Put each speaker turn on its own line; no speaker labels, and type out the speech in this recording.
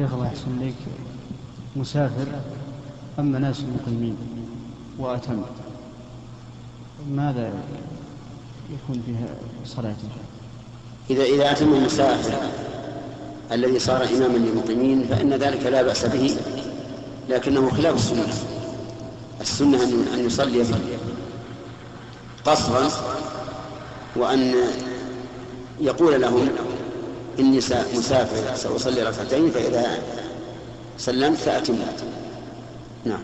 شيخ الله يحسن إليك مسافر أما ناس مقيمين وأتم. ماذا يكون فيها صلاته
إذا إذا أتم المسافر الذي صار إماما للمقيمين فإن ذلك لا بأس به لكنه خلاف السنة. السنة أن يصلي قصرا وأن يقول لهم إني مسافر سأصلي ركعتين فإذا سلمت فأتم نعم.